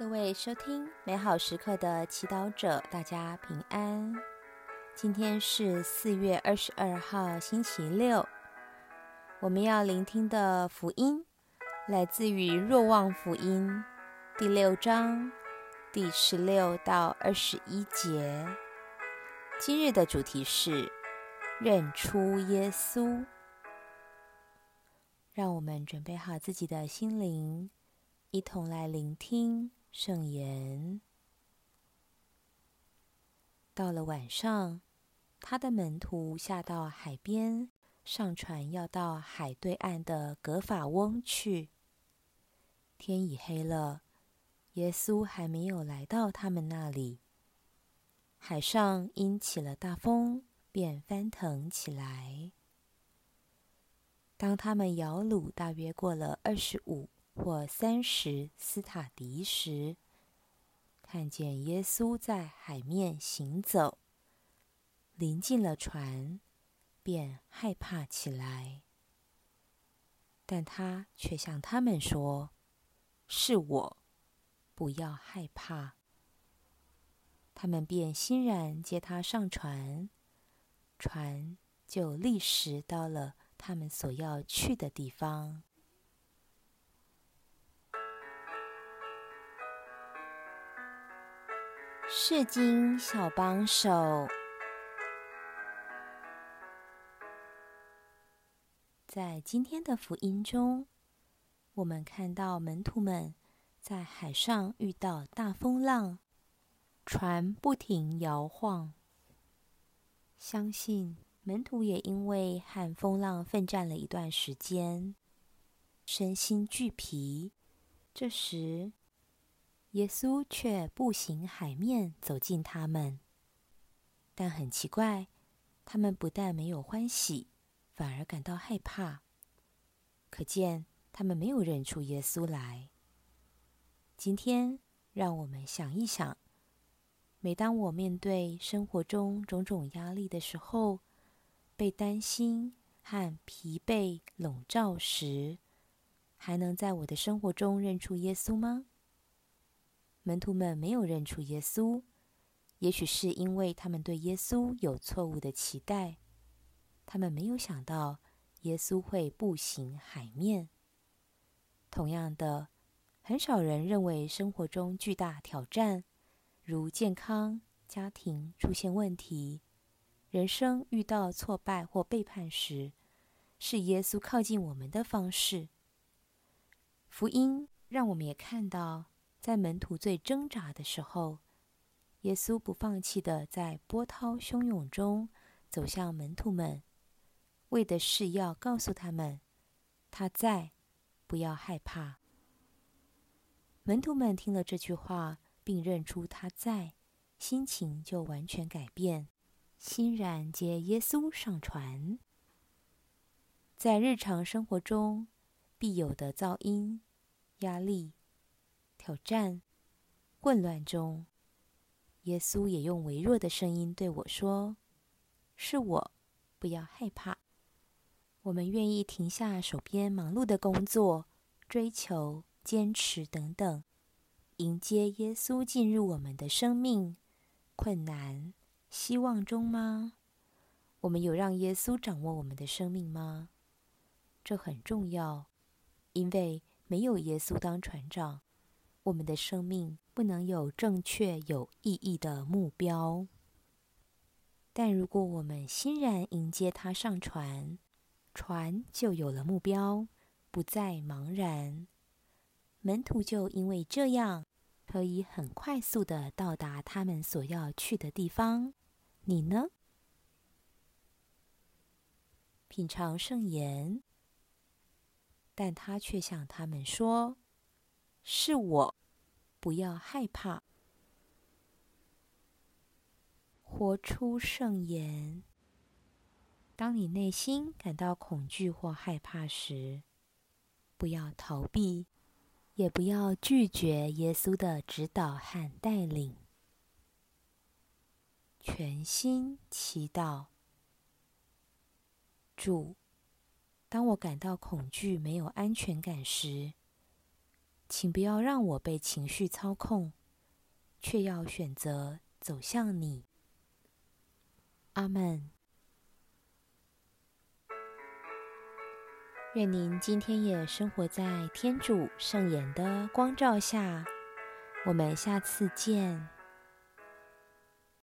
各位收听美好时刻的祈祷者，大家平安。今天是四月二十二号，星期六。我们要聆听的福音来自于《若望福音》第六章第十六到二十一节。今日的主题是认出耶稣。让我们准备好自己的心灵，一同来聆听。圣言。到了晚上，他的门徒下到海边，上船要到海对岸的格法翁去。天已黑了，耶稣还没有来到他们那里。海上因起了大风，便翻腾起来。当他们摇橹大约过了二十五。或三十斯塔迪时，看见耶稣在海面行走，临近了船，便害怕起来。但他却向他们说：“是我，不要害怕。”他们便欣然接他上船，船就立时到了他们所要去的地方。释经小帮手，在今天的福音中，我们看到门徒们在海上遇到大风浪，船不停摇晃。相信门徒也因为和风浪奋战了一段时间，身心俱疲。这时，耶稣却步行海面走近他们，但很奇怪，他们不但没有欢喜，反而感到害怕。可见他们没有认出耶稣来。今天，让我们想一想：每当我面对生活中种种压力的时候，被担心和疲惫笼罩时，还能在我的生活中认出耶稣吗？门徒们没有认出耶稣，也许是因为他们对耶稣有错误的期待。他们没有想到耶稣会步行海面。同样的，很少人认为生活中巨大挑战，如健康、家庭出现问题、人生遇到挫败或背叛时，是耶稣靠近我们的方式。福音让我们也看到。在门徒最挣扎的时候，耶稣不放弃的在波涛汹涌中走向门徒们，为的是要告诉他们，他在，不要害怕。门徒们听了这句话，并认出他在，心情就完全改变，欣然接耶稣上船。在日常生活中必有的噪音、压力。挑战、混乱中，耶稣也用微弱的声音对我说：“是我，不要害怕。”我们愿意停下手边忙碌的工作、追求、坚持等等，迎接耶稣进入我们的生命、困难、希望中吗？我们有让耶稣掌握我们的生命吗？这很重要，因为没有耶稣当船长。我们的生命不能有正确、有意义的目标，但如果我们欣然迎接他上船，船就有了目标，不再茫然。门徒就因为这样，可以很快速的到达他们所要去的地方。你呢？品尝圣言，但他却向他们说。是我，不要害怕。活出圣言。当你内心感到恐惧或害怕时，不要逃避，也不要拒绝耶稣的指导和带领。全心祈祷。主，当我感到恐惧、没有安全感时，请不要让我被情绪操控，却要选择走向你。阿门。愿您今天也生活在天主圣言的光照下。我们下次见。